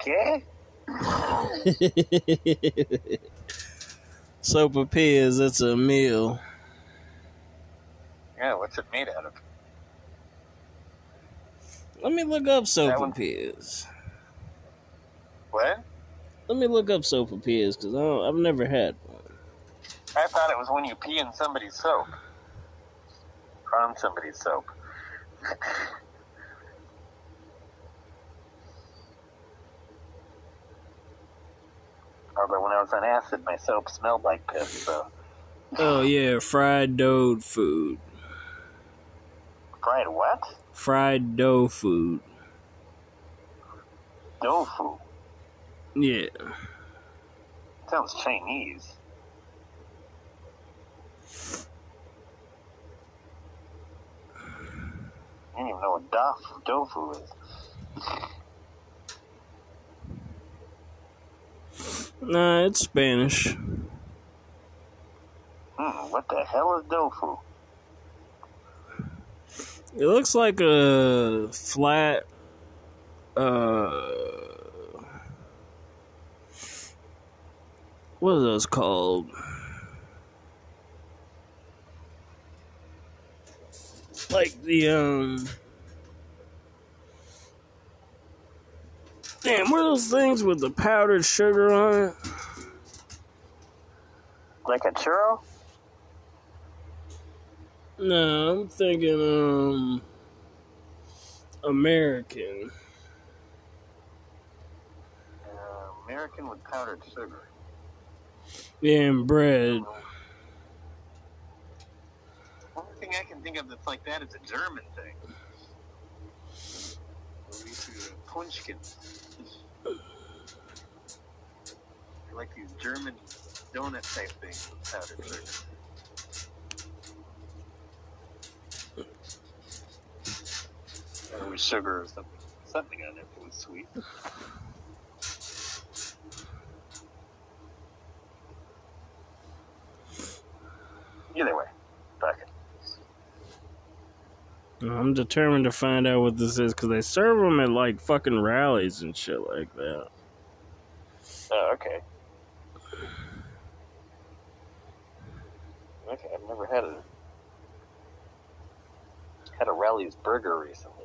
Okay. Sopapillas, it's a meal. Yeah, what's it made out of? Let me look up That one- sopapillas. What? Let me look up sopapillas because I've never had one. I thought it was when you pee in somebody's soap. On somebody's soap. Although when I was on acid, my soap smelled like piss, so. Oh yeah, fried dough food. Fried what? Fried dough food. Tofu. Yeah. Sounds Chinese. I don't even know what dof- tofu is. Nah, it's Spanish. Hmm, what the hell is tofu? It looks like a flat uh what are those called? Like the um Damn, what are those things with the powdered sugar on it? Like a churro? No, I'm thinking um American. Uh, American with powdered sugar. Yeah, and bread. Only thing I can think of that's like that is a German thing. Punchkin. I like these German donut type things with powdered sugar. Or with sugar or something. Something on it that was sweet. Either way, fuck it. I'm determined to find out what this is because they serve them at like fucking Rally's and shit like that. Oh, okay. Okay, I've never had a had a Rally's burger recently.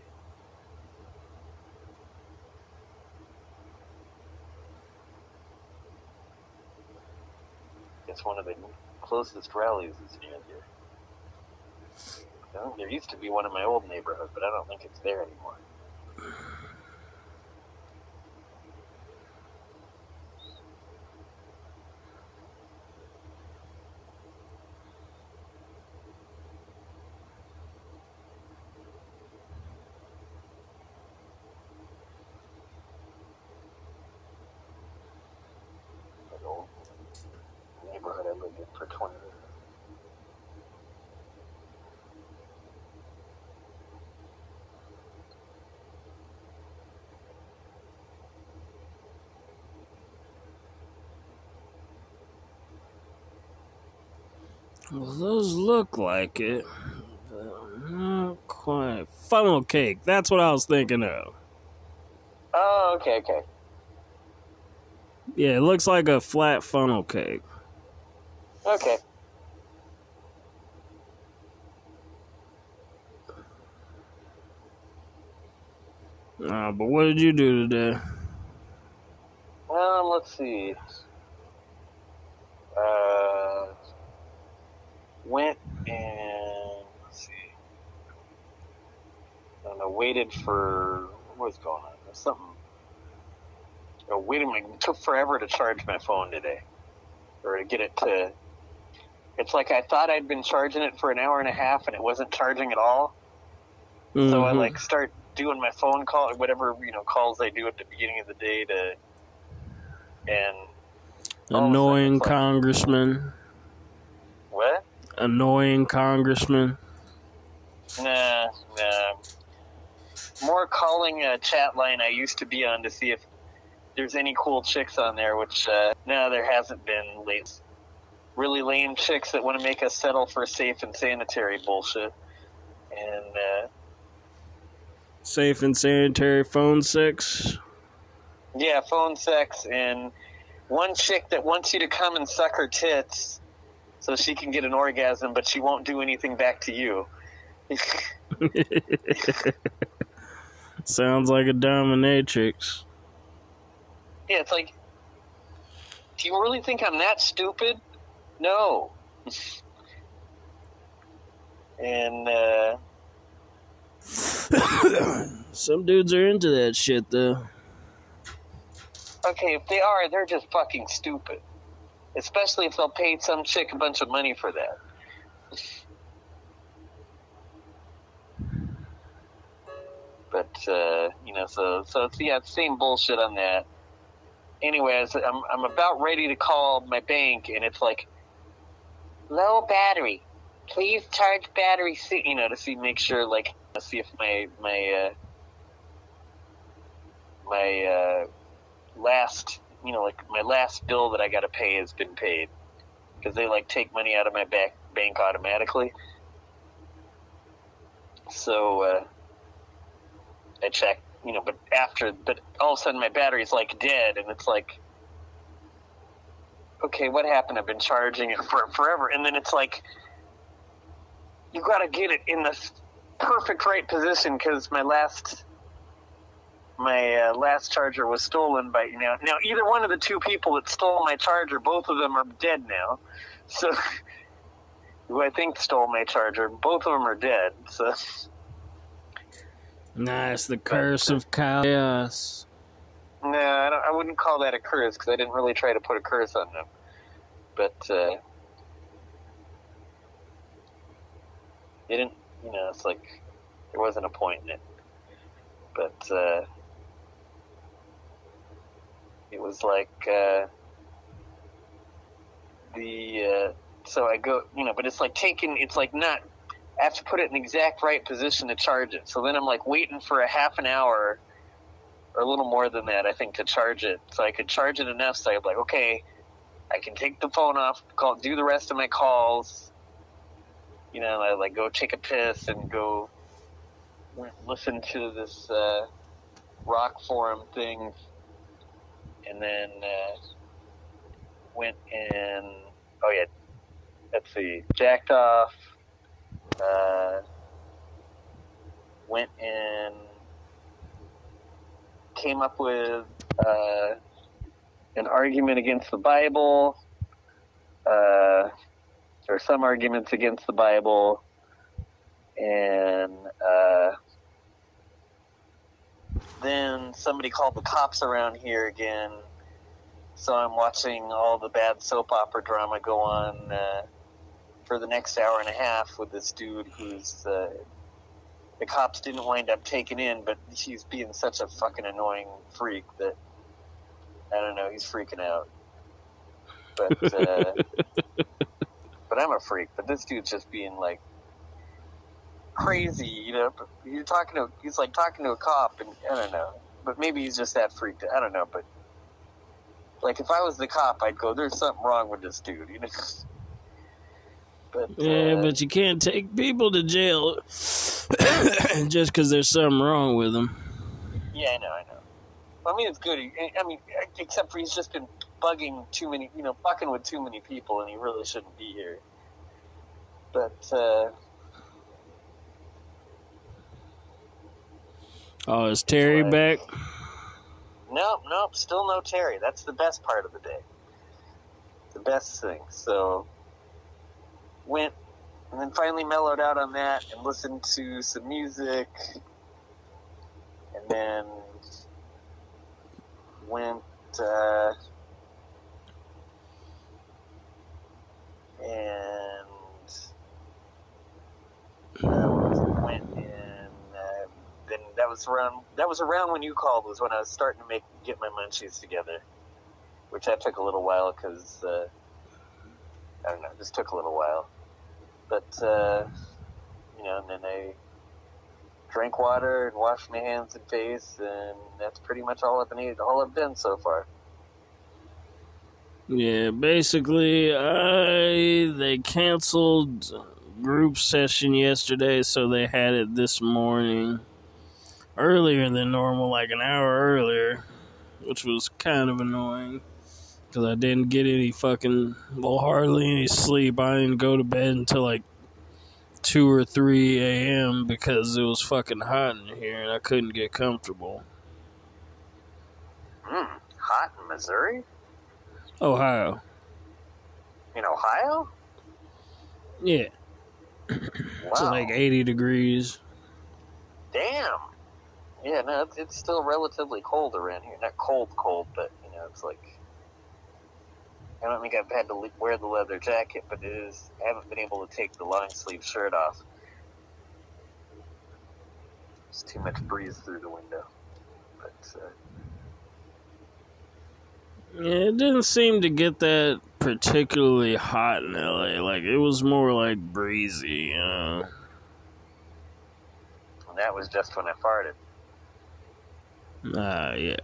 It's one of the closest Rally's is near here. There used to be one in my old neighborhood, but I don't think it's there anymore. That old neighborhood I lived in for 20 years. Well, those look like it. but Not quite. Funnel cake. That's what I was thinking of. Oh, okay, okay. Yeah, it looks like a flat funnel cake. Okay. Uh, but what did you do today? Um, let's see. Uh, went and let's see. I don't know. Waited for what was going on? There's something. Oh, waiting. It took forever to charge my phone today, or to get it to. It's like I thought I'd been charging it for an hour and a half, and it wasn't charging at all. So I Mhm. like start doing my phone call, whatever you know calls I do at the beginning of the day to, and a annoying sudden like- congressman. what? Annoying congressman. Nah, nah. More calling a chat line I used to be on to see if there's any cool chicks on there, which uh, no, there hasn't been late. Really lame chicks that want to make us settle for safe and sanitary bullshit, and uh, Safe and sanitary phone sex. Yeah, phone sex and one chick that wants you to come and suck her tits so she can get an orgasm, but she won't do anything back to you. Sounds like a dominatrix. Yeah, it's like, do you really think I'm that stupid? No. and, uh, Some dudes are into that shit, though. okay, if they are, they're just fucking stupid. Especially if they'll pay some chick a bunch of money for that. But, uh, you know, so, so it's, yeah, same bullshit on that. Anyways, I'm, I'm about ready to call my bank, and it's like, low battery. Please charge battery soon, you know, to see, make sure, like, see if my, my, uh, my, uh, last, you know, like, my last bill that I gotta pay has been paid. Because they, like, take money out of my back, bank automatically. So, uh, I check, you know, but after, but all of a sudden my battery's like dead, and it's like, okay, what happened? I've been charging it for forever, and then it's like, you got to get it in the perfect right position because my last, my uh, last charger was stolen by you know. Now either one of the two people that stole my charger, both of them are dead now, so. Who I think stole my charger. Both of them are dead. So Nice, the curse of chaos. No, I, don't, I wouldn't call that a curse because I didn't really try to put a curse on them. But uh, they didn't, you know, it's like there wasn't a point in it. But uh, it was like uh, the uh, so I go, you know, but it's like taking, it's like not. I have to put it in the exact right position to charge it. So then I'm like waiting for a half an hour or a little more than that, I think, to charge it. So I could charge it enough so I'm like, okay, I can take the phone off, call, do the rest of my calls. You know, I like go take a piss and go listen to this uh, rock forum thing, and then uh, went and oh yeah, let's see, jacked off. Uh, went and came up with uh, an argument against the Bible, uh, or some arguments against the Bible, and uh, then somebody called the cops around here again. So I'm watching all the bad soap opera drama go on uh, for the next hour and a half with this dude who's uh, the cops didn't wind up taking in, but he's being such a fucking annoying freak that I don't know. He's freaking out. But uh, but I'm a freak. But this dude's just being like crazy, you know. But you're talking to he's like talking to a cop, and I don't know. But maybe he's just that freaked. I don't know. But like if I was the cop, I'd go, "There's something wrong with this dude," you know. But, Yeah, uh, but you can't take people to jail just because there's something wrong with them. Yeah, I know, I know. I mean, it's good. I mean, except for he's just been bugging too many, you know, fucking with too many people, and he really shouldn't be here. But uh, Oh, is Terry back? nope, nope, still no Terry. That's the best part of the day. The best thing. So went and then finally mellowed out on that and listened to some music, and then went. Uh, and uh, went and then that was around that was around when you called was when I was starting to make get my munchies together, which that took a little while because uh, I don't know, it just took a little while, but uh, you know, and then I drank water and washed my hands and face, and that's pretty much all I've been eating, all I've been so far. Yeah, basically, I they canceled group session yesterday, so they had it this morning, earlier than normal, like an hour earlier. which was kind of annoying because I didn't get any fucking, well, hardly any sleep. I didn't go to bed until like 2 or 3 a.m. because it was fucking hot in here and I couldn't get comfortable. Mm, hot in Missouri? Ohio. In Ohio? Yeah. Wow. It's like 80 degrees. Damn. Yeah, no, it's, it's still relatively cold around here. Not cold, cold, but you know, it's like I don't think I've had to le- wear the leather jacket, but it is. I haven't been able to take the long sleeve shirt off. There's too much breeze through the window. But uh, Yeah, it didn't seem to get that particularly hot in LA. Like, it was more like breezy, you know? and that was just when I farted. Ah, yeah.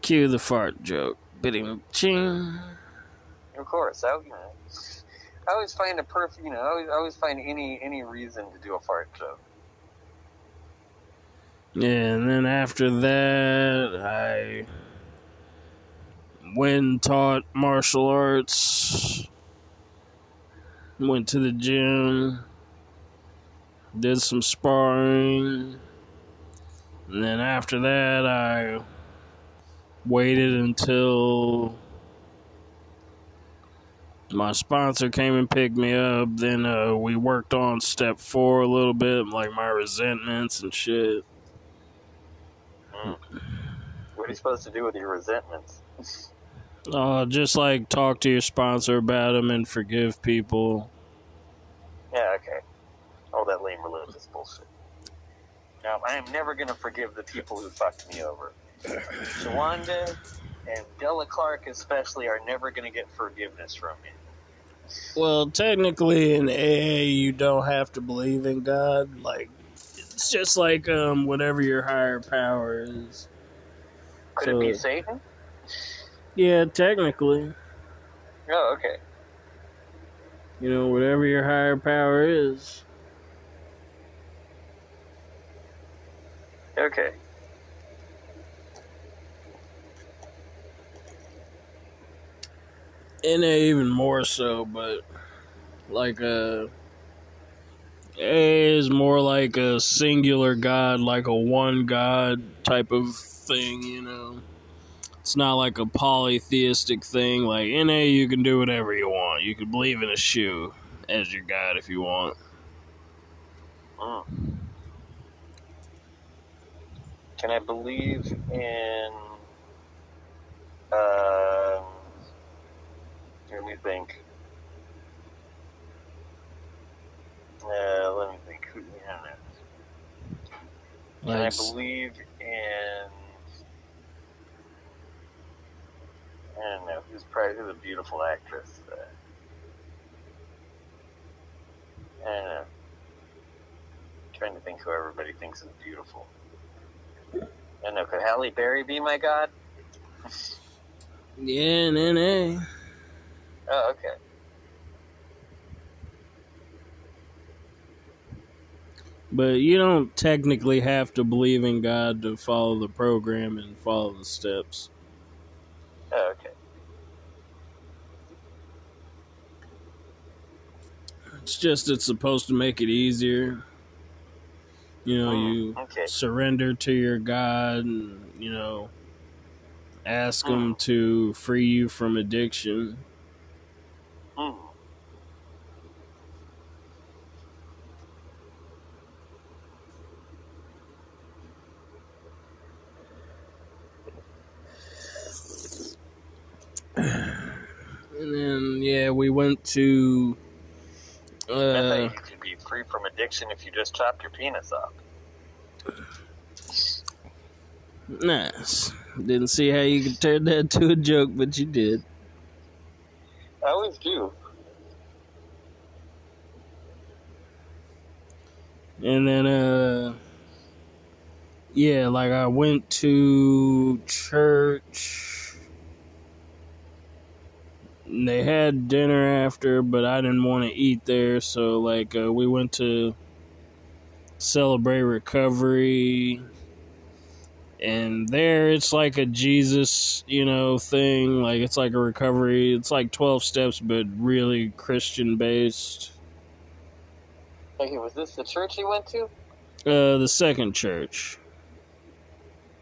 Cue the fart joke. Bidding ching. Of course, I, you know, I always find a perfect. You know, I always, I always find any any reason to do a fart joke. Yeah, and then after that, I went taught martial arts. Went to the gym. Did some sparring. And then after that, I waited until my sponsor came and picked me up. Then uh, we worked on step four a little bit, like my resentments and shit. What are you supposed to do with your resentments? Uh, just like talk to your sponsor about them and forgive people. Yeah, okay. All that lame religious bullshit. Now, I am never going to forgive the people who fucked me over. Shawanda and Della Clark, especially, are never going to get forgiveness from me. Well, technically in AA, you don't have to believe in God. Like, it's just like um, whatever your higher power is. Could So- it be Satan? Yeah, technically, Oh, okay. you know, whatever your higher power is. Okay. NA even more so, but like uh A is more like a singular god, like a one god type of thing, you know. It's not like a polytheistic thing. Like NA you can do whatever you want. You can believe in a shoe as your god if you want. Mm. Can I believe in. Um, let me think. Uh, let me think. Who- I don't know. Can I believe in? I don't know. Who's probably who's a beautiful actress? Uh, I don't know. trying to think who everybody thinks is beautiful. I know. Could Halle Berry be my god? yeah, in NA. Oh, okay. But you don't technically have to believe in God to follow the program and follow the steps. Oh, okay. It's just it's supposed to make it easier. You know, Mm, you okay. surrender to your God and, you know, ask Him to free you from addiction. Hmm. And then, yeah, we went to. Uh, thought you could be free from addiction if you just chopped your penis off. nice. Didn't see how you could turn that to a joke, but you did. I always do. And then, uh, yeah, like I went to church. They had dinner after, but I didn't want to eat there, so like uh, we went to celebrate recovery, and there it's like a Jesus, you know, thing. Like it's like a recovery. It's like twelve steps, but really Christian based. Okay, was this the church you went to? Uh, the second church.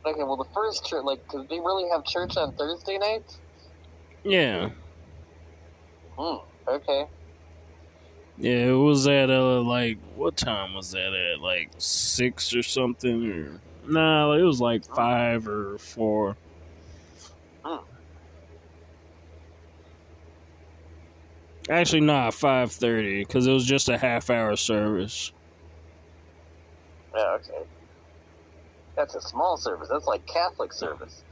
Okay, well, the first church, like, cause they really have church on Thursday nights? Yeah. Hmm, okay. Yeah, it was at uh like what time was that at? Like six or something or no, nah, it was like five or four. Hmm. Actually, not five thirty because it was just a half hour service. Yeah, okay. That's a small service. That's like Catholic service.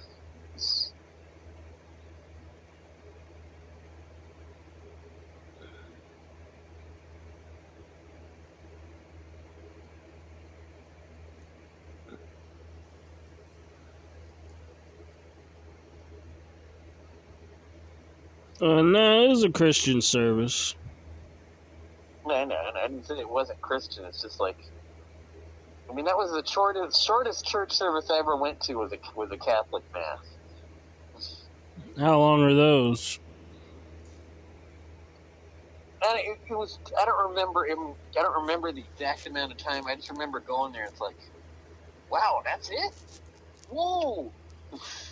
Uh, no, it was a Christian service. No, no, no, I didn't say it wasn't Christian. It's just like, I mean, that was the shortest shortest church service I ever went to was a was a Catholic mass. How long are those? And it, it was I don't remember it, I don't remember the exact amount of time. I just remember going there. It's like, wow, that's it. Whoa.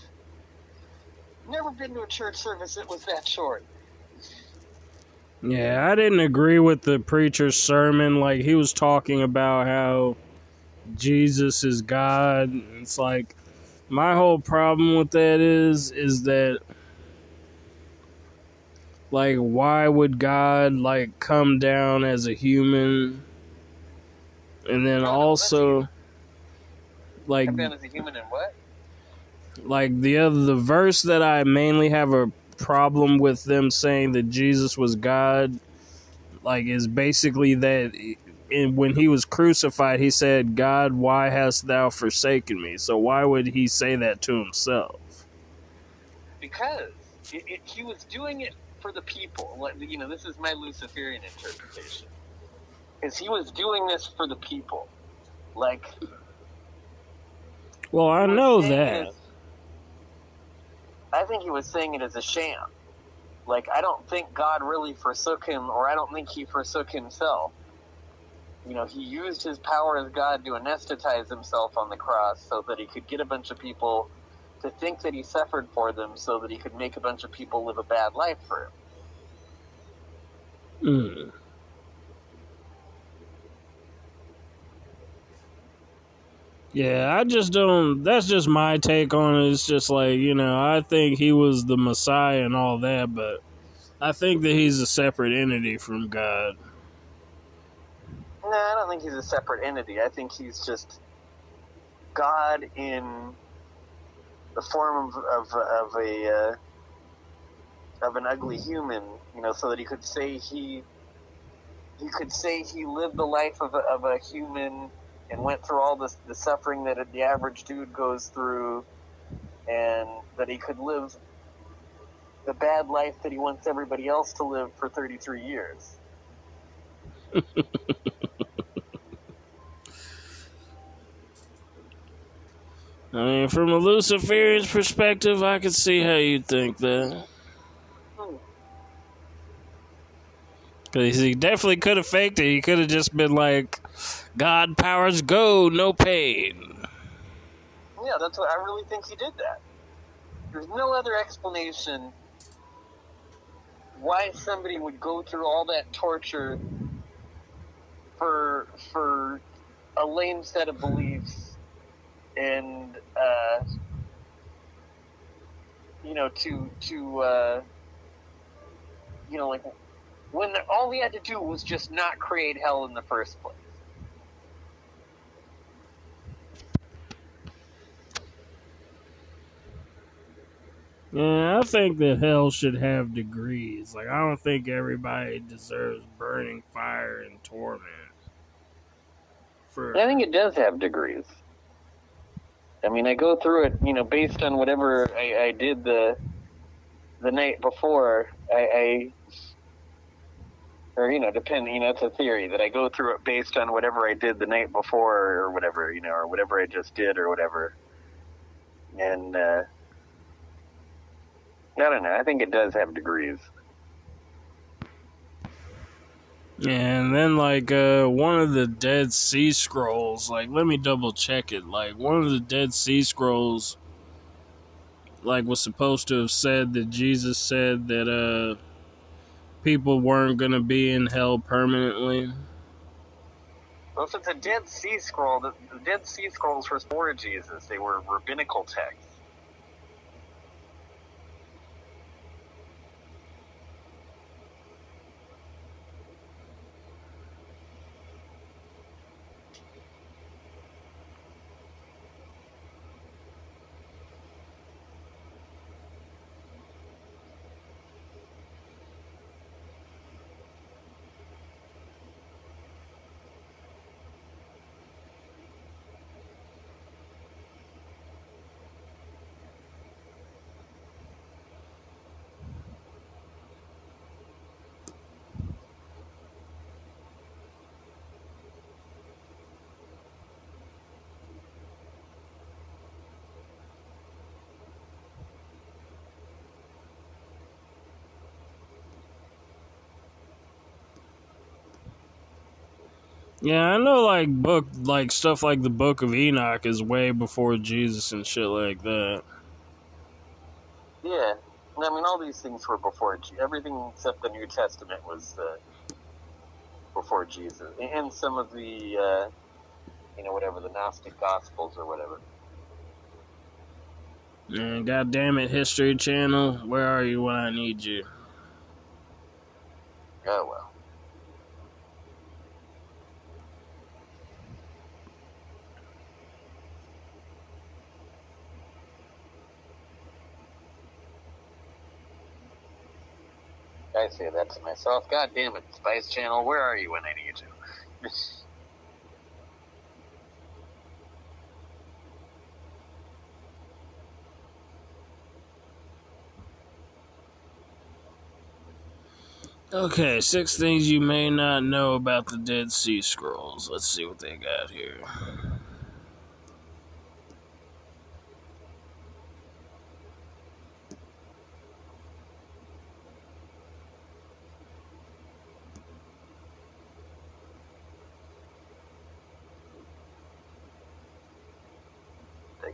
Never been to a church service that was that short. Yeah, I didn't agree with the preacher's sermon. Like he was talking about how Jesus is God. It's like my whole problem with that is is that like why would God like come down as a human? And then also like Come down as a human and what? Like the other the verse that I mainly have a problem with them saying that Jesus was God like is basically that in, when he was crucified he said God why hast thou forsaken me so why would he say that to himself Because it, it, he was doing it for the people. Like, You know, this is my Luciferian interpretation. Is he was doing this for the people, like well I know that it- I think he was saying it as a sham. Like I don't think God really forsook him, or I don't think he forsook himself. You know, he used his power as God to anesthetize himself on the cross so that he could get a bunch of people to think that he suffered for them, so that he could make a bunch of people live a bad life for him. Mm. Yeah, I just don't. That's just my take on it. It's just like, you know, I think he was the Messiah and all that, but I think that he's a separate entity from God. No, I don't think he's a separate entity. I think he's just God in the form of of, of a uh, of an ugly human. You know, so that he could say he he could say he lived the life of a, of a human and went through all this the suffering that the average dude goes through, and that he could live the bad life that he wants everybody else to live for 33 years. I mean, from a Luciferian's perspective, I could see how you'd think that. Hmm. Because he definitely could have faked it. He could have just been like, God powers go, no pain. Yeah, that's what I really think he did that. There's no other explanation why somebody would go through all that torture for for a lame set of beliefs and uh, you know to to uh, you know like when all he had to do was just not create hell in the first place. Yeah, I think that hell should have degrees. Like, I don't think everybody deserves burning fire and torment. For I think it does have degrees. I mean, I go through it, you know, based on whatever I, I did the the night before. I, I or you know, depend. You know, it's a theory that I go through it based on whatever I did the night before, or whatever, you know, or whatever I just did, or whatever. and uh, I don't know. I think it does have degrees. And then like uh one of the Dead Sea Scrolls, like let me double check it. Like one of the Dead Sea Scrolls like was supposed to have said that Jesus said that uh people weren't gonna be in hell permanently. Well, since a Dead Sea Scroll, the, the Dead Sea Scrolls were before Jesus. They were rabbinical texts. Yeah, I know like book like stuff like the Book of Enoch is way before Jesus and shit like that. Yeah, I mean, all these things were before everything except the New Testament was uh, before Jesus, and some of the, uh, you know, whatever the Gnostic Gospels or whatever. Man, god damn it, History Channel, where are you when I need you? Oh well. I say that to myself. God damn it, Spice Channel, where are you when I need you? Okay, six things you may not know about the Dead Sea Scrolls. Let's see what they got here.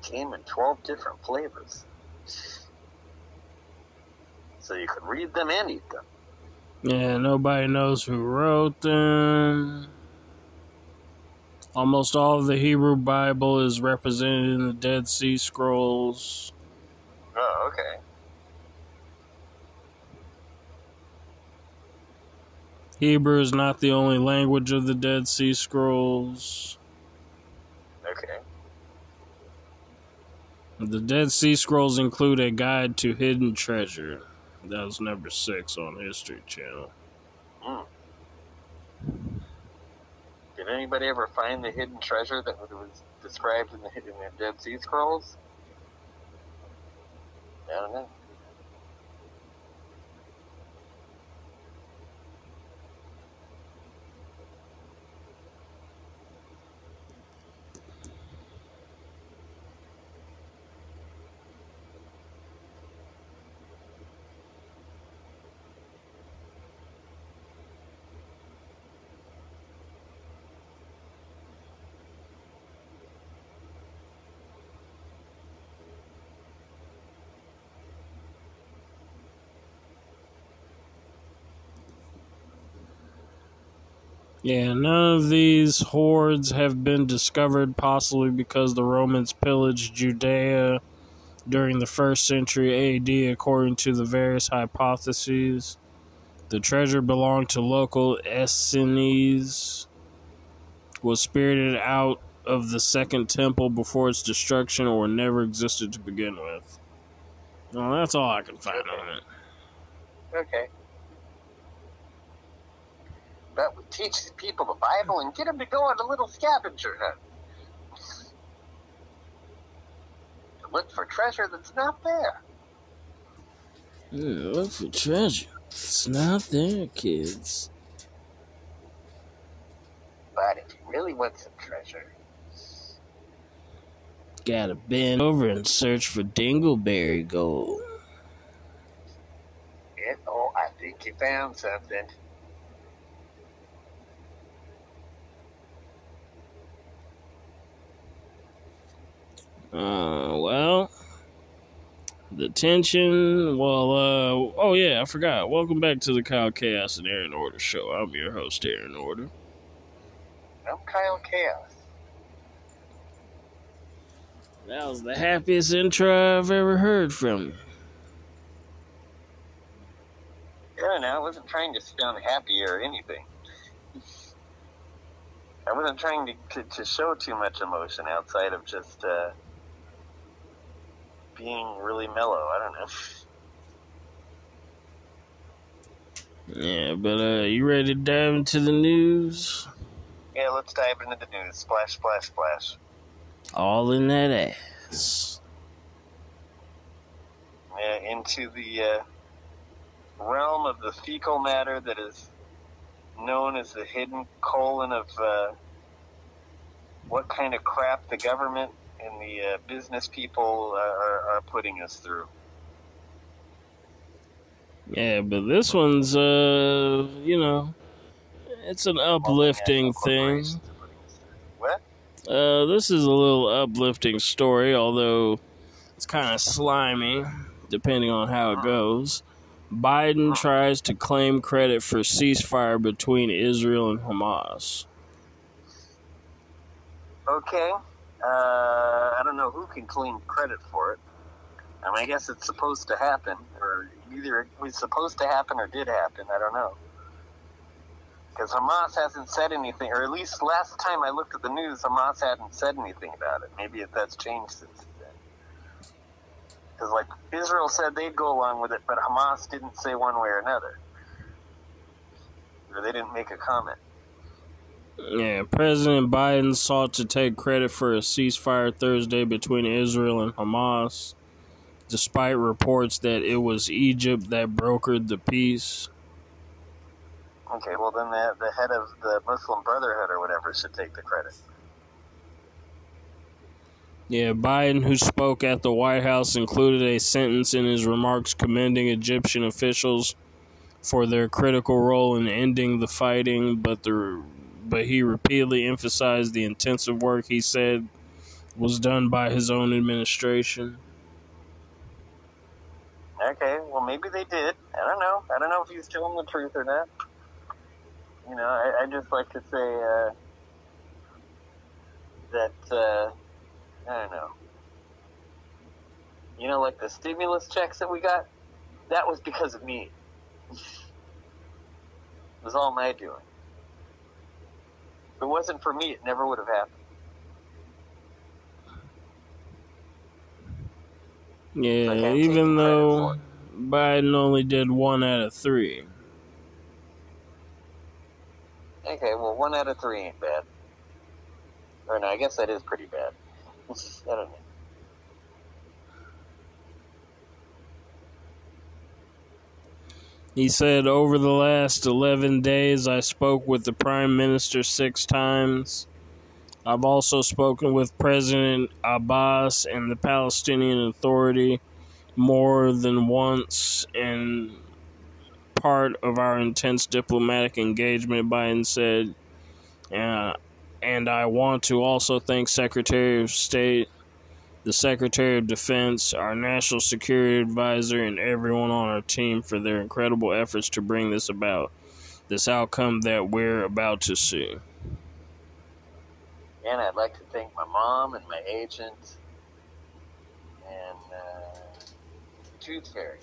Came in 12 different flavors. So you could read them and eat them. Yeah, nobody knows who wrote them. Almost all of the Hebrew Bible is represented in the Dead Sea Scrolls. Oh, okay. Hebrew is not the only language of the Dead Sea Scrolls. Okay. The Dead Sea Scrolls include a guide to hidden treasure. That was number six on History Channel. Hmm. Did anybody ever find the hidden treasure that was described in the, in the Dead Sea Scrolls? I don't know. Yeah, none of these hoards have been discovered, possibly because the Romans pillaged Judea during the first century AD, according to the various hypotheses. The treasure belonged to local Essenes, was spirited out of the Second Temple before its destruction, or never existed to begin with. Well, that's all I can find on it. Okay. But we teach the people the Bible and get them to go on a little scavenger hunt. To look for treasure that's not there. Yeah, look for treasure. It's not there, kids. But if you really want some treasure, gotta bend over and search for dingleberry gold. It, oh, I think you found something. Uh, well, the tension. Well, uh, oh yeah, I forgot. Welcome back to the Kyle Chaos and Aaron Order show. I'm your host, Aaron Order. I'm Kyle Chaos. That was the happiest intro I've ever heard from you. Yeah, no, I wasn't trying to sound happy or anything. I wasn't trying to, to, to show too much emotion outside of just uh, being really mellow. I don't know. Yeah, but uh, you ready to dive into the news? Yeah, let's dive into the news. Splash, splash, splash. All in that ass. Yeah, into the uh, realm of the fecal matter that is known as the hidden colon of uh, what kind of crap the government and the uh, business people are, are putting us through. Yeah, but this one's, uh, you know, it's an uplifting thing. What? Uh, this is a little uplifting story, although it's kind of slimy, depending on how it goes. Biden tries to claim credit for ceasefire between Israel and Hamas. Okay. Uh, I don't know who can claim credit for it. I mean, I guess it's supposed to happen, or either it was supposed to happen or did happen. I don't know. Because Hamas hasn't said anything, or at least last time I looked at the news, Hamas hadn't said anything about it. Maybe if that's changed since then. Because, like, Israel said they'd go along with it, but Hamas didn't say one way or another. Or they didn't make a comment. Yeah, President Biden sought to take credit for a ceasefire Thursday between Israel and Hamas, despite reports that it was Egypt that brokered the peace. Okay, well, then the, the head of the Muslim Brotherhood or whatever should take the credit. Yeah, Biden, who spoke at the White House, included a sentence in his remarks commending Egyptian officials for their critical role in ending the fighting, but the but he repeatedly emphasized the intensive work he said was done by his own administration. Okay, well, maybe they did. I don't know. I don't know if he's telling the truth or not. You know, I, I just like to say uh, that, uh, I don't know. You know, like the stimulus checks that we got, that was because of me. it was all my doing. If it wasn't for me, it never would have happened. Yeah, even though Biden only did one out of three. Okay, well, one out of three ain't bad. Or no, I guess that is pretty bad. I don't know. He said, Over the last 11 days, I spoke with the Prime Minister six times. I've also spoken with President Abbas and the Palestinian Authority more than once, and part of our intense diplomatic engagement, Biden said. Uh, and I want to also thank Secretary of State, the Secretary of Defense, our National Security Advisor, and everyone on our team for their incredible efforts to bring this about, this outcome that we're about to see. And I'd like to thank my mom and my agent and uh, Tooth Fairy.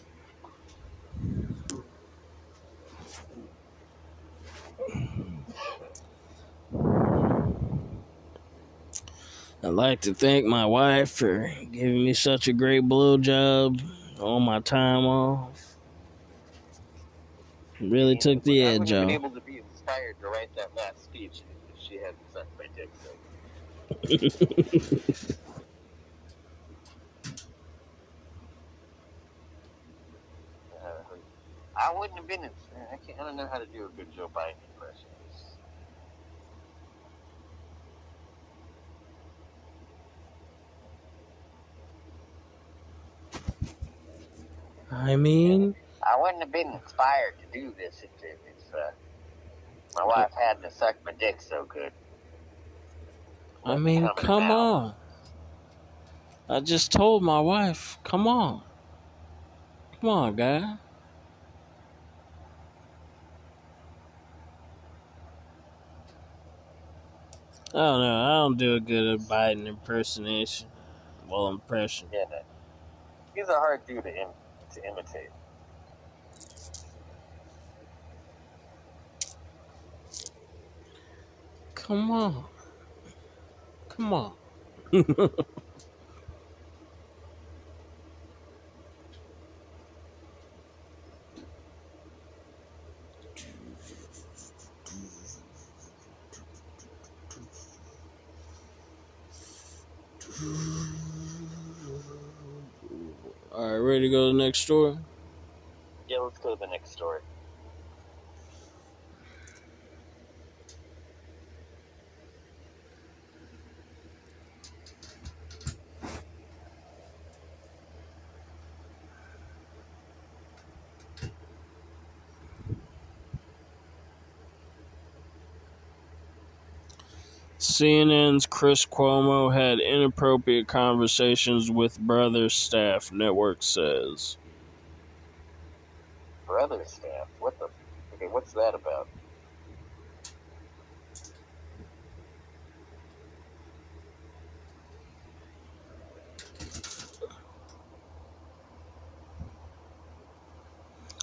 I'd like to thank my wife for giving me such a great blowjob on my time off. Really took the I edge wouldn't have off. been able to be inspired to write that last speech if she hadn't sucked my dick. So. Uh, I wouldn't have been. I can't. I don't know how to do a good Joe Biden impression. I mean, I wouldn't have been inspired to do this if, if, if uh, my wife hadn't have sucked my dick so good. I mean, come out. on. I just told my wife, come on. Come on, guy. I don't know. I don't do a good Biden impersonation. Well, impression. Yeah, he's a hard dude to, Im- to imitate. Come on. Come on. All right, ready to go to the next story? Yeah, let's go to the next story. CNN's Chris Cuomo had inappropriate conversations with brother staff, network says. Brother staff. What the? Okay, what's that about?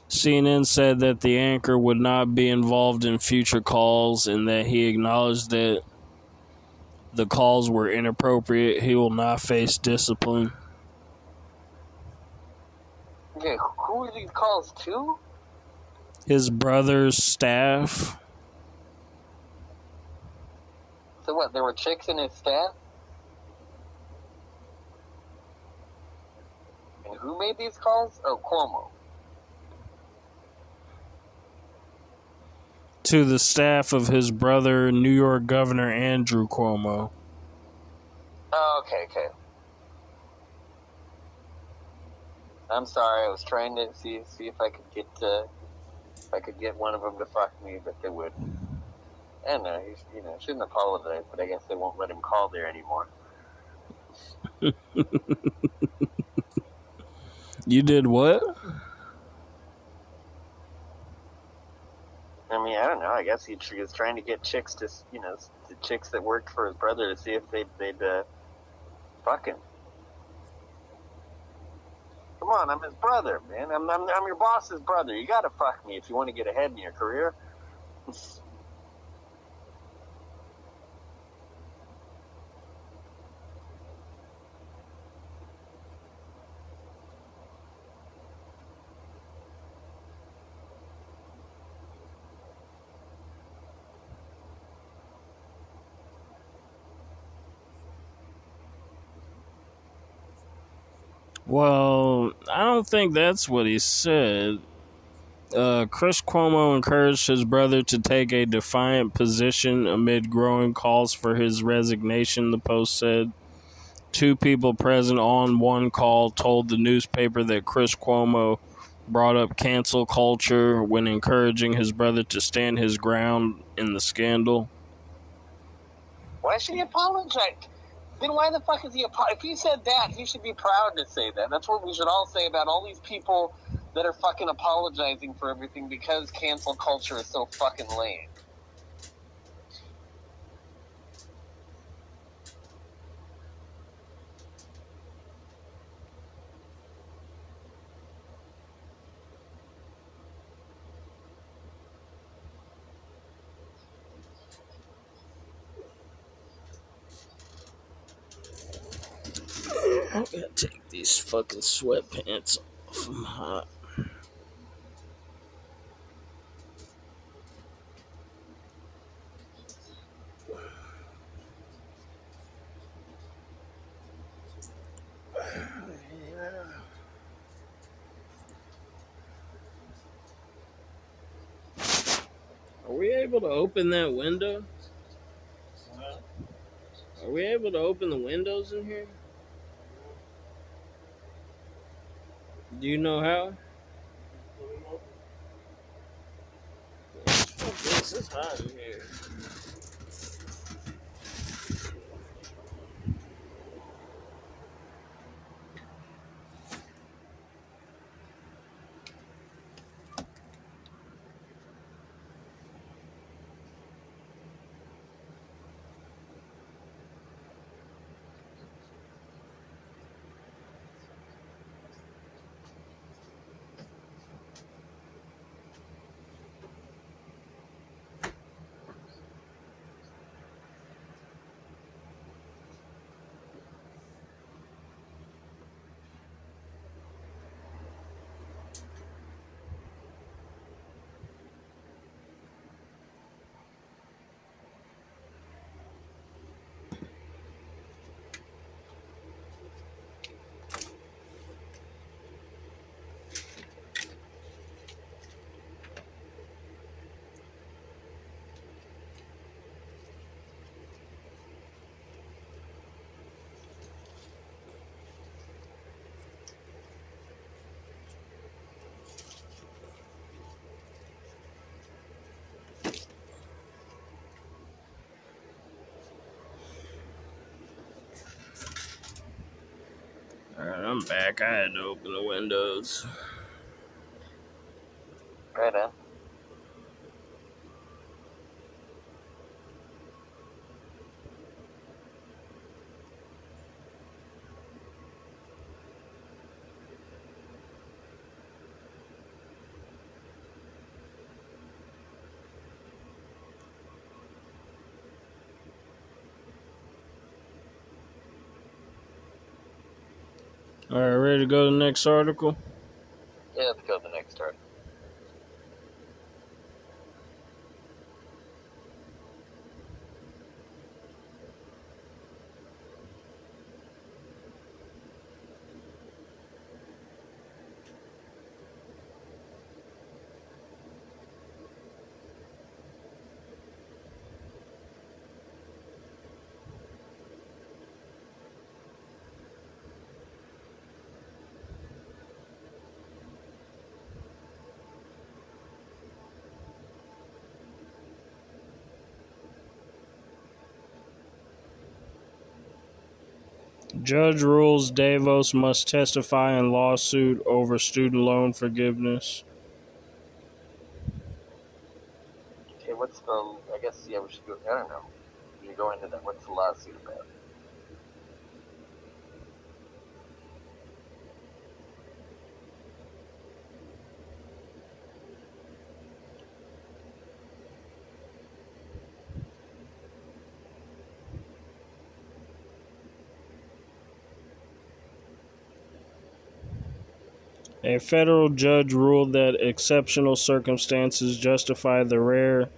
CNN said that the anchor would not be involved in future calls and that he acknowledged that the calls were inappropriate. He will not face discipline. Okay, who are these calls to? His brother's staff, So what? There were chicks in his staff. And who made these calls? Oh, Cuomo. To the staff of his brother, New York Governor Andrew Cuomo. Oh, okay, okay. I'm sorry. I was trying to see see if I could get uh, if I could get one of them to fuck me, but they would. I don't know. He's, you know, shouldn't apologize, but I guess they won't let him call there anymore. You did what? I mean, I don't know. I guess he, was trying to get chicks to, you know, the chicks that worked for his brother to see if they'd they'd uh, fuck him. Come on, I'm his brother, man. I'm, I'm I'm your boss's brother. You gotta fuck me if you want to get ahead in your career. Well, I don't think that's what he said. Uh, Chris Cuomo encouraged his brother to take a defiant position amid growing calls for his resignation, the Post said. Two people present on one call told the newspaper that Chris Cuomo brought up cancel culture when encouraging his brother to stand his ground in the scandal. Why should he apologize? Then why the fuck is he apo- If he said that, he should be proud to say that. That's what we should all say about all these people that are fucking apologizing for everything because cancel culture is so fucking lame. I gotta take these fucking sweatpants off. I'm hot. Are we able to open that window? Are we able to open the windows in here? Do you know how? This is hot in here. Alright, I'm back. I had to open the windows. Right on. Alright, ready to go to the next article? Yeah, let's go to the next turn. Judge rules DeVos must testify in lawsuit over student loan forgiveness. Okay, what's the? I guess yeah, we should go. I don't know. We should go into that. What's the lawsuit about? A federal judge ruled that exceptional circumstances justify the rare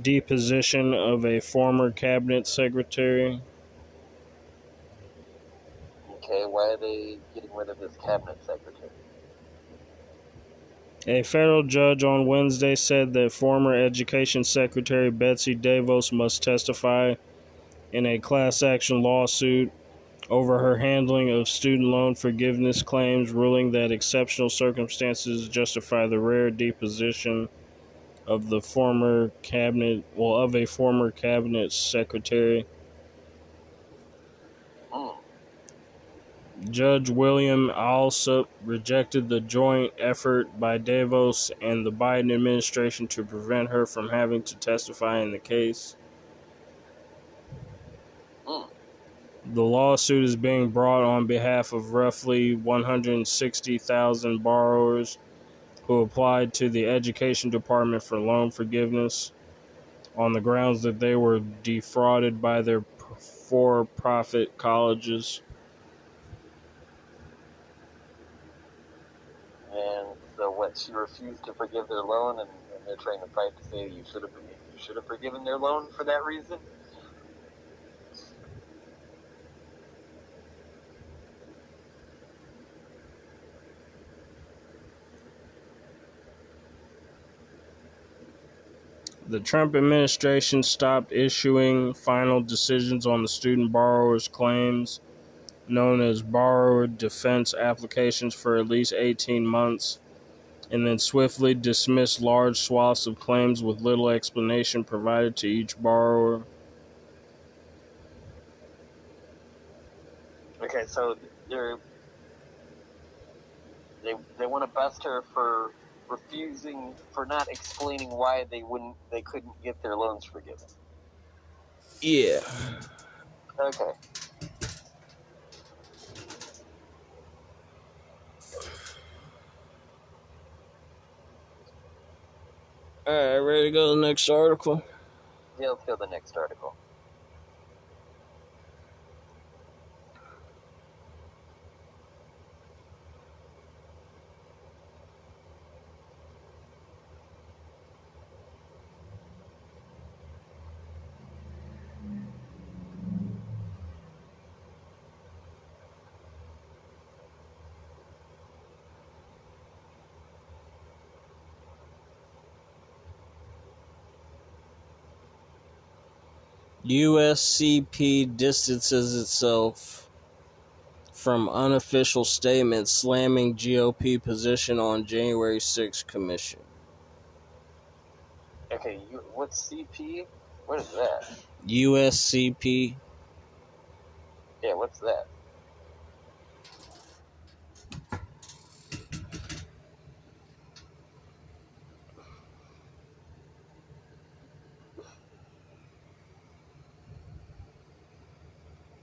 deposition of a former cabinet secretary. Okay, why are they getting rid of this cabinet secretary? A federal judge on Wednesday said that former Education Secretary Betsy DeVos must testify in a class action lawsuit over her handling of student loan forgiveness claims, ruling that exceptional circumstances justify the rare deposition of the former cabinet, well, of a former cabinet secretary. Hmm. Judge William Alsup rejected the joint effort by DeVos and the Biden administration to prevent her from having to testify in the case. Hmm. The lawsuit is being brought on behalf of roughly 160,000 borrowers who applied to the Education Department for loan forgiveness on the grounds that they were defrauded by their for profit colleges. And so what? She refused to forgive their loan, and, and they're trying to fight to say you should have you should have forgiven their loan for that reason. The Trump administration stopped issuing final decisions on the student borrowers' claims known as borrower defense applications for at least 18 months, and then swiftly dismissed large swaths of claims with little explanation provided to each borrower. Okay, so they're they they want to bust her for refusing for not explaining why they wouldn't they couldn't get their loans forgiven. Yeah. Okay. All right, ready to go to the next article? Yeah, let's go to the next article. USCP distances itself from unofficial statements slamming GOP position on January 6 commission. Okay, you, what's CP? What is that? USCP Yeah, what's that?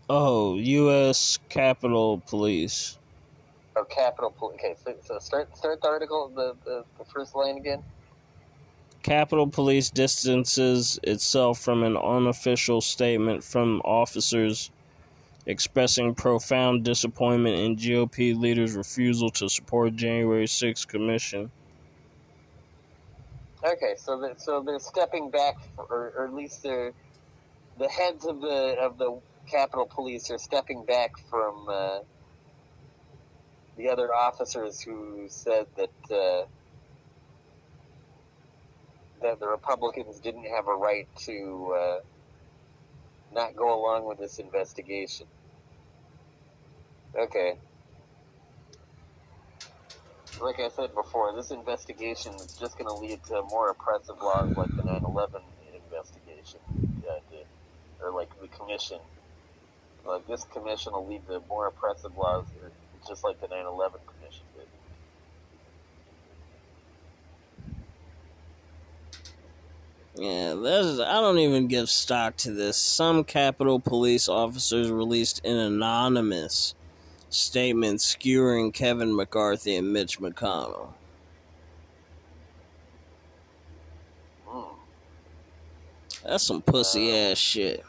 Oh, U.S. Capitol Police. Oh, Capitol Police. Okay, so, so start start the article, the, the, the first line again. Capitol Police distances itself from an unofficial statement from officers expressing profound disappointment in GOP leaders' refusal to support January 6th commission. Okay, so that so they're stepping back, or, or at least they're the heads of the of the Capitol Police are stepping back from uh, the other officers who said that uh, that the Republicans didn't have a right to uh, not go along with this investigation. Okay. Like I said before, this investigation is just going to lead to more oppressive laws like the 9/11 investigation, uh, or like the commission. Like this commission will lead to more oppressive laws, uh, just like the 9/11 commission did. Yeah, there's, I don't even give stock to this. Some Capitol Police officers released an anonymous statement skewering Kevin McCarthy and Mitch McConnell. Hmm. That's some pussy ass shit.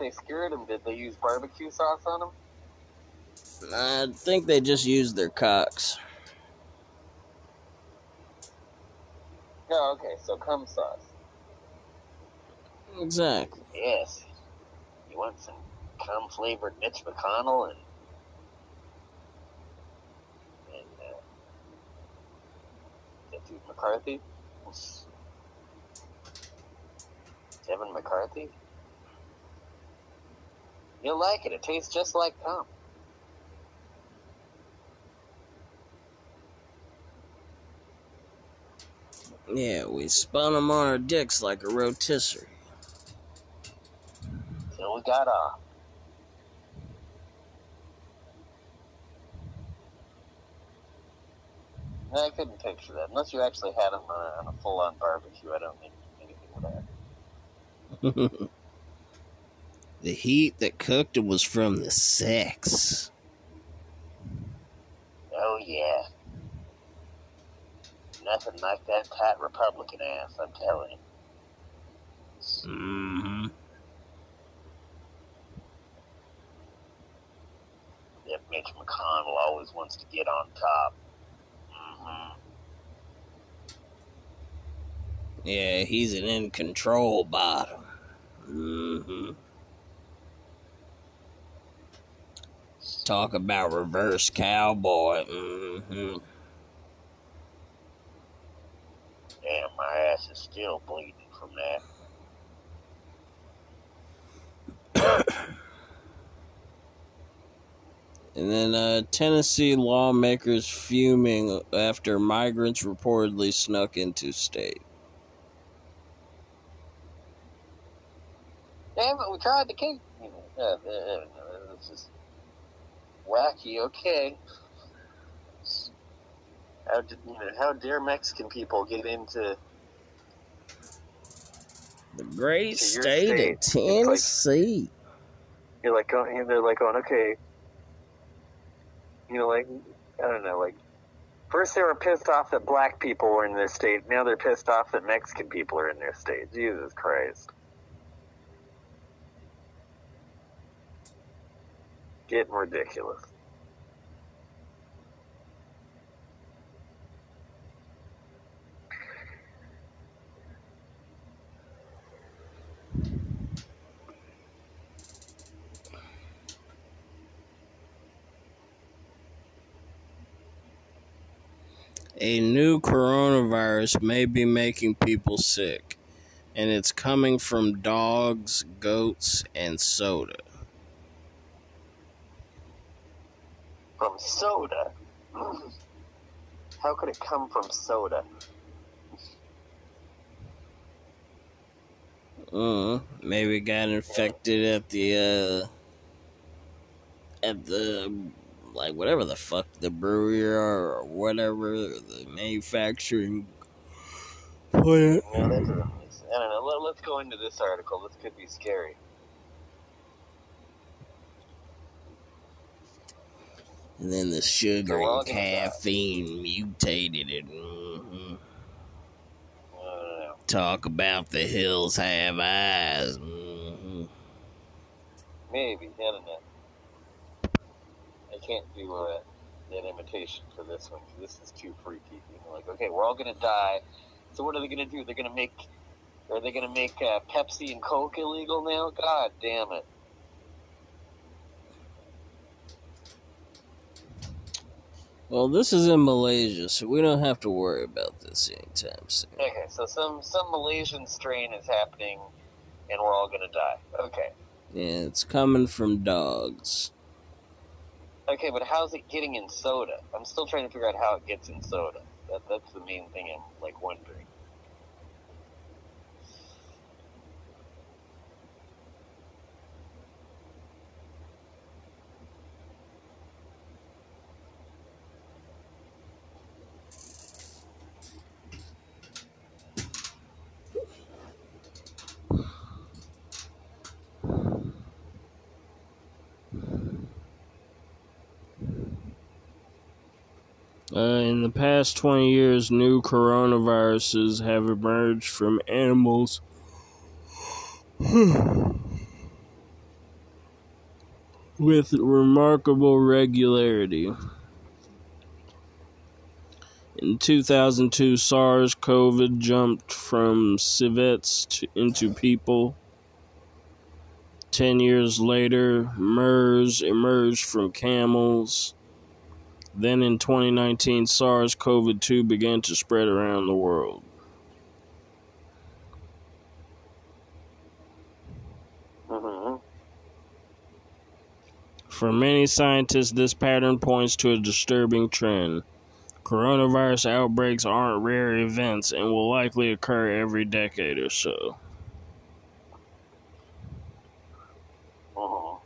They scared him, did they use barbecue sauce on him? I think they just used their cocks. No, okay, so cum sauce. Exactly. Yes. You want some cum flavored Mitch McConnell and and uh, that dude McCarthy, Kevin McCarthy. You'll like it. It tastes just like cum. Yeah, we spun them on our dicks like a rotisserie. Till we got off. No, I couldn't picture that. Unless you actually had them on uh, a, on a full-on barbecue, I don't think anything would happen. the heat that cooked it was from the sex. Oh yeah. Nothing like that tight Republican ass, I'm telling you. Mm-hmm. That Mitch McConnell always wants to get on top. Mm-hmm. Yeah, he's an in control bottom. Mm-hmm. Talk about reverse cowboy. Mm-hmm. Damn, my ass is still bleeding from that. And then uh, Tennessee lawmakers fuming after migrants reportedly snuck into state. Damn it, we tried to keep. Uh, uh, just wacky. Okay. How did you know? How dare Mexican people get into The great state, state. of Tennessee. you're like oh, going, and they're like going, okay, you know, like I don't know, like first they were pissed off that black people were in their state, now they're pissed off that Mexican people are in their state. Jesus Christ, getting ridiculous. A new coronavirus may be making people sick, and it's coming from dogs, goats, and soda. From soda. How could it come from soda? Uh, maybe it got infected at the uh at the like whatever the fuck the brewery or, or whatever the manufacturing plant. No, that doesn't make sense. I don't know. Let, let's go into this article. This could be scary. And then the sugar and caffeine mutated it. hmm I don't know. Talk about the hills have eyes. hmm Maybe. I don't know. I can't do uh, an imitation for this one 'cause this is too freaky. You know, like, okay, we're all gonna die. So what are they gonna do? They're gonna make. Are they gonna make uh, Pepsi and Coke illegal now? God damn it! Well, this is in Malaysia, so we don't have to worry about this anytime soon. Okay, so some some Malaysian strain is happening, and we're all gonna die. Okay. Yeah, it's coming from dogs. Okay, but how's it getting in soda? I'm still trying to figure out how it gets in soda. That, that's the main thing I'm like wondering. Uh, in the past 20 years, new coronaviruses have emerged from animals. with remarkable regularity. In 2002, SARS CoV jumped from civets to, into people. Ten years later, MERS emerged from camels. Then in 2019, SARS CoV 2 began to spread around the world. Mm-hmm. For many scientists, this pattern points to a disturbing trend. Coronavirus outbreaks aren't rare events and will likely occur every decade or so. Mm-hmm.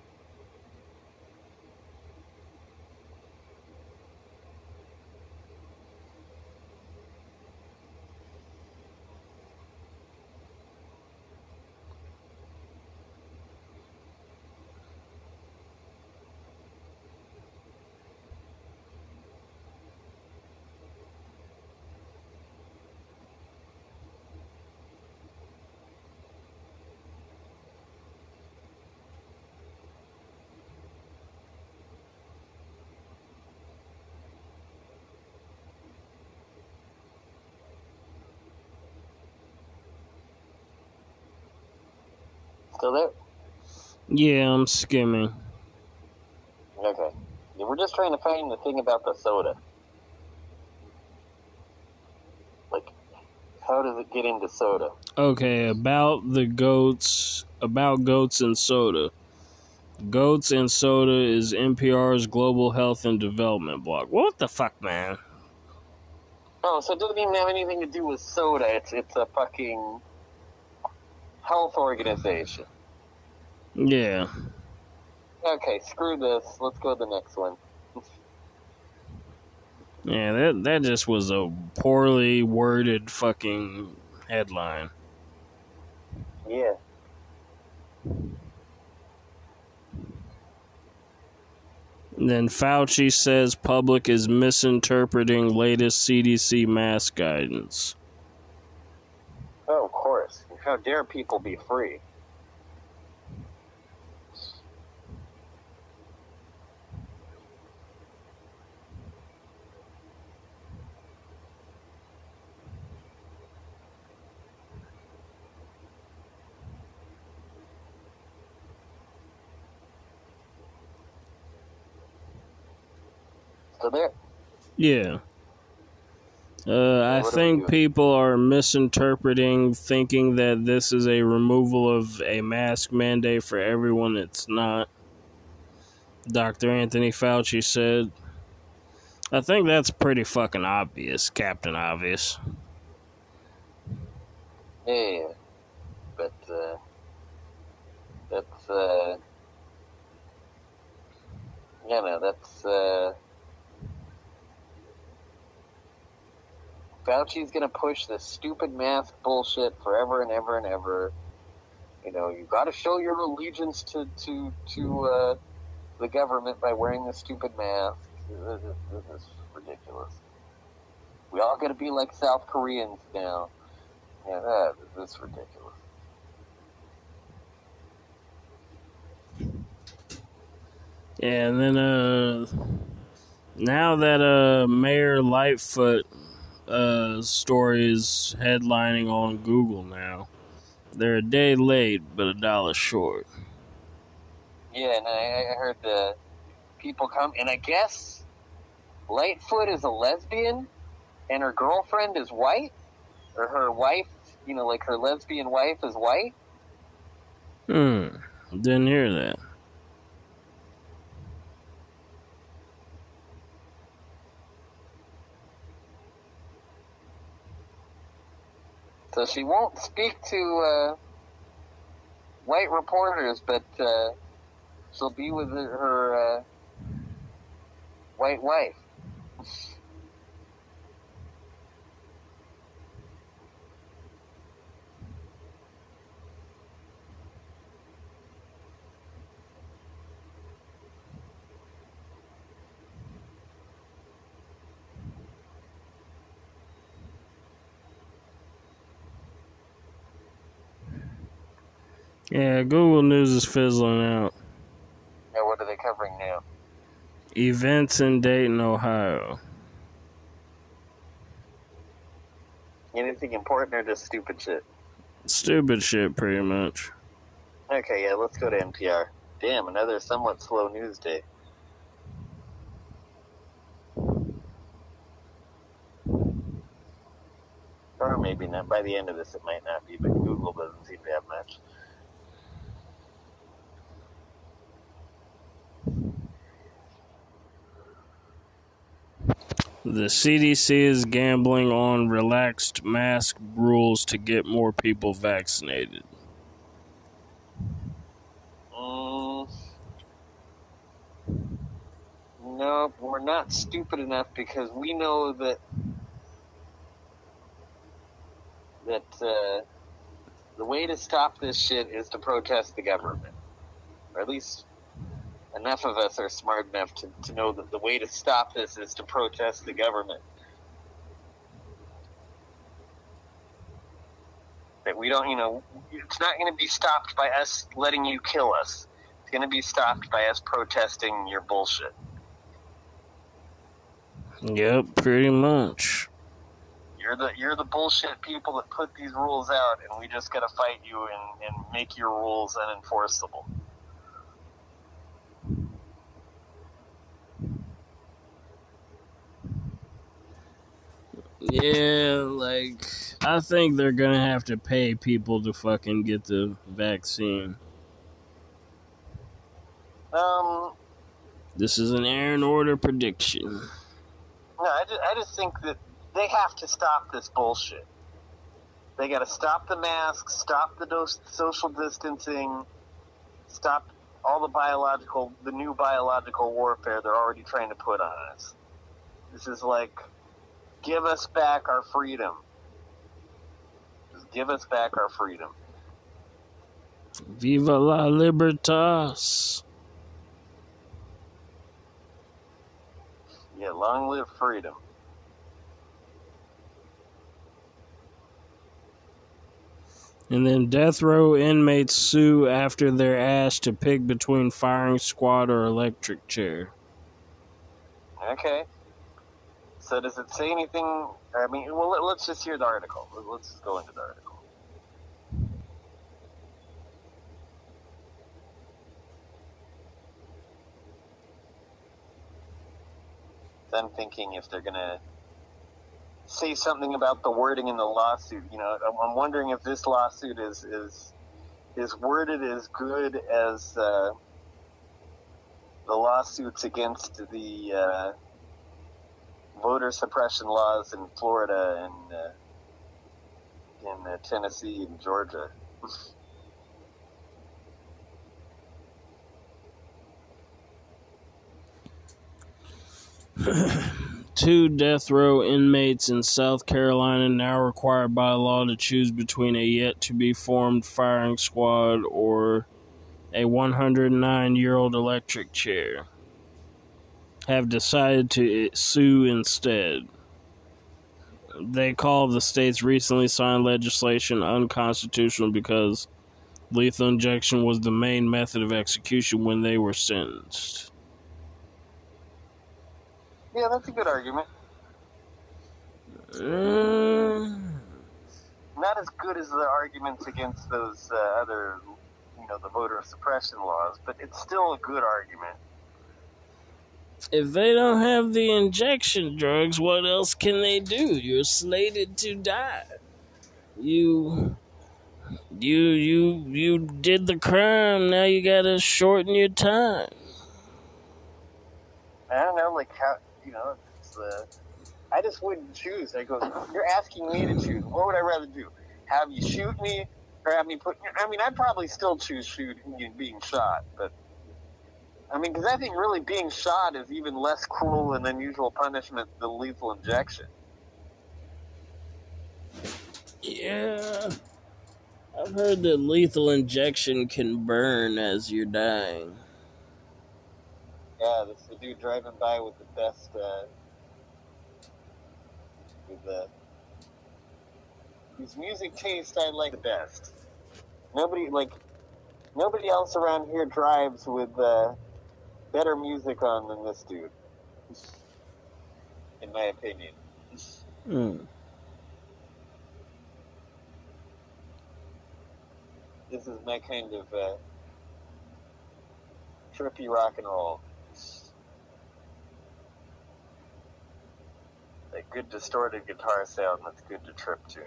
Still there? Yeah, I'm skimming. Okay. Yeah, we're just trying to find the thing about the soda. Like, how does it get into soda? Okay, about the goats, about goats and soda. Goats and Soda is NPR's global health and development blog. What the fuck, man? Oh, so it doesn't even have anything to do with soda. It's it's a fucking health organization. Yeah. Okay, screw this. Let's go to the next one. Yeah, that that just was a poorly worded fucking headline. Yeah. And then Fauci says public is misinterpreting latest CDC mask guidance. Oh, of course. How dare people be free? There. Yeah. Uh, I what do we think people are misinterpreting, thinking that this is a removal of a mask mandate for everyone. It's not. Dr. Anthony Fauci said. I think that's pretty fucking obvious, Captain Obvious. Yeah, but uh, that's uh, you know that's uh, Fauci's gonna push this stupid mask bullshit forever and ever and ever. You know, you got to show your allegiance to to to uh, the government by wearing this stupid mask. This is, this is ridiculous. We all got to be like South Koreans now. Yeah, that that's ridiculous. Yeah, and then uh now that uh Mayor Lightfoot uh story is headlining on Google now. They're a day late but a dollar short. Yeah, and I, I heard the people come, and I guess Lightfoot is a lesbian, and her girlfriend is white, or her wife, you know, like her lesbian wife is white. Hmm. Didn't hear that. She won't speak to uh, white reporters, but uh, she'll be with her, uh, white wife. Yeah, Google News is fizzling out. Now, what are they covering now? Events in Dayton, Ohio. Anything important or just stupid shit? Stupid shit, pretty much. Okay, yeah, let's go to NPR. Damn, another somewhat slow news day. Or maybe not. By the end of this, it might not be, but Google doesn't seem to have much. The CDC is gambling on relaxed mask rules to get more people vaccinated. Mm, no, we're not stupid enough because we know that that uh, the way to stop this shit is to protest the government, or at least enough of us are smart enough to, to know that the way to stop this is to protest the government. That we don't, you know, it's not going to be stopped by us letting you kill us. It's going to be stopped by us protesting your bullshit. Yep, pretty much. You're the you're the bullshit people that put these rules out, and we just got to fight you and, and make your rules unenforceable. Yeah, like I think they're gonna have to pay people to fucking get the vaccine. Um, this is an Aaron Order prediction. No, I just, I just think that they have to stop this bullshit. They got to stop the masks, stop the do- social distancing, stop all the biological, the new biological warfare they're already trying to put on us. This is like, give us back our freedom. Just give us back our freedom. Viva la libertas. Yeah, long live freedom. And then death row inmates sue after they're asked to pick between firing squad or electric chair. Okay. So does it say anything? I mean, well, let- let's just hear the article. Let's just go into the article. I'm thinking if they're gonna say something about the wording in the lawsuit. You know, I'm- I'm wondering if this lawsuit is is is worded as good as uh, the lawsuits against the uh, voter suppression laws in Florida and uh, in uh, Tennessee and Georgia. Two death row inmates in South Carolina now required by law to choose between a yet to be formed firing squad or a 109 year old electric chair. Have decided to sue instead. They call the state's recently signed legislation unconstitutional because lethal injection was the main method of execution when they were sentenced. Yeah, that's a good argument. Mm. Not as good as the arguments against those uh, other, you know, the voter suppression laws, but it's still a good argument. If they don't have the injection drugs, what else can they do? You're slated to die. You you you you did the crime, now you gotta shorten your time. I don't know, like how you know, it's uh, I just wouldn't choose. I go, you're asking me to choose. What would I rather do? Have you shoot me, or have me put? I mean, I'd probably still choose shooting and being shot, but I mean, because I think really being shot is even less cruel and unusual punishment than lethal injection. Yeah. I've heard that lethal injection can burn as you're dying. Yeah, this is the dude driving by with the best, uh, with the whose music taste I like the best. Nobody like nobody else around here drives with uh, better music on than this dude, in my opinion. Hmm. This is my kind of uh, trippy rock and roll. A good distorted guitar sound that's good to trip to.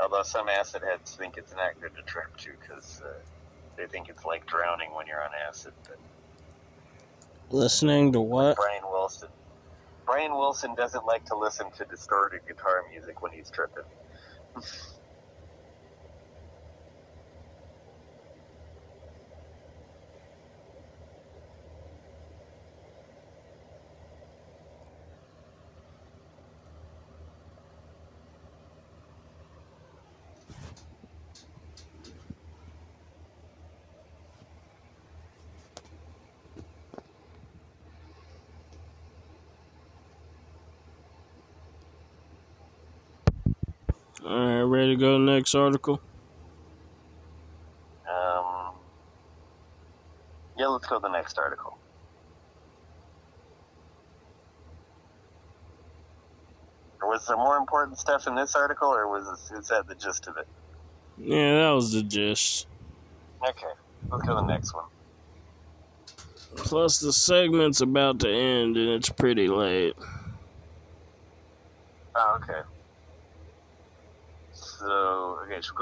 Although some acid heads think it's not good to trip to because uh, they think it's like drowning when you're on acid. But Listening to what? Brian Wilson, Brian Wilson doesn't like to listen to distorted guitar music when he's tripping. Alright, ready to go to the next article? Um, yeah, let's go to the next article. Or was there more important stuff in this article, or was this, is that the gist of it? Yeah, that was the gist. Okay, let's go to the next one. Plus, the segment's about to end and it's pretty late. Oh, okay. So,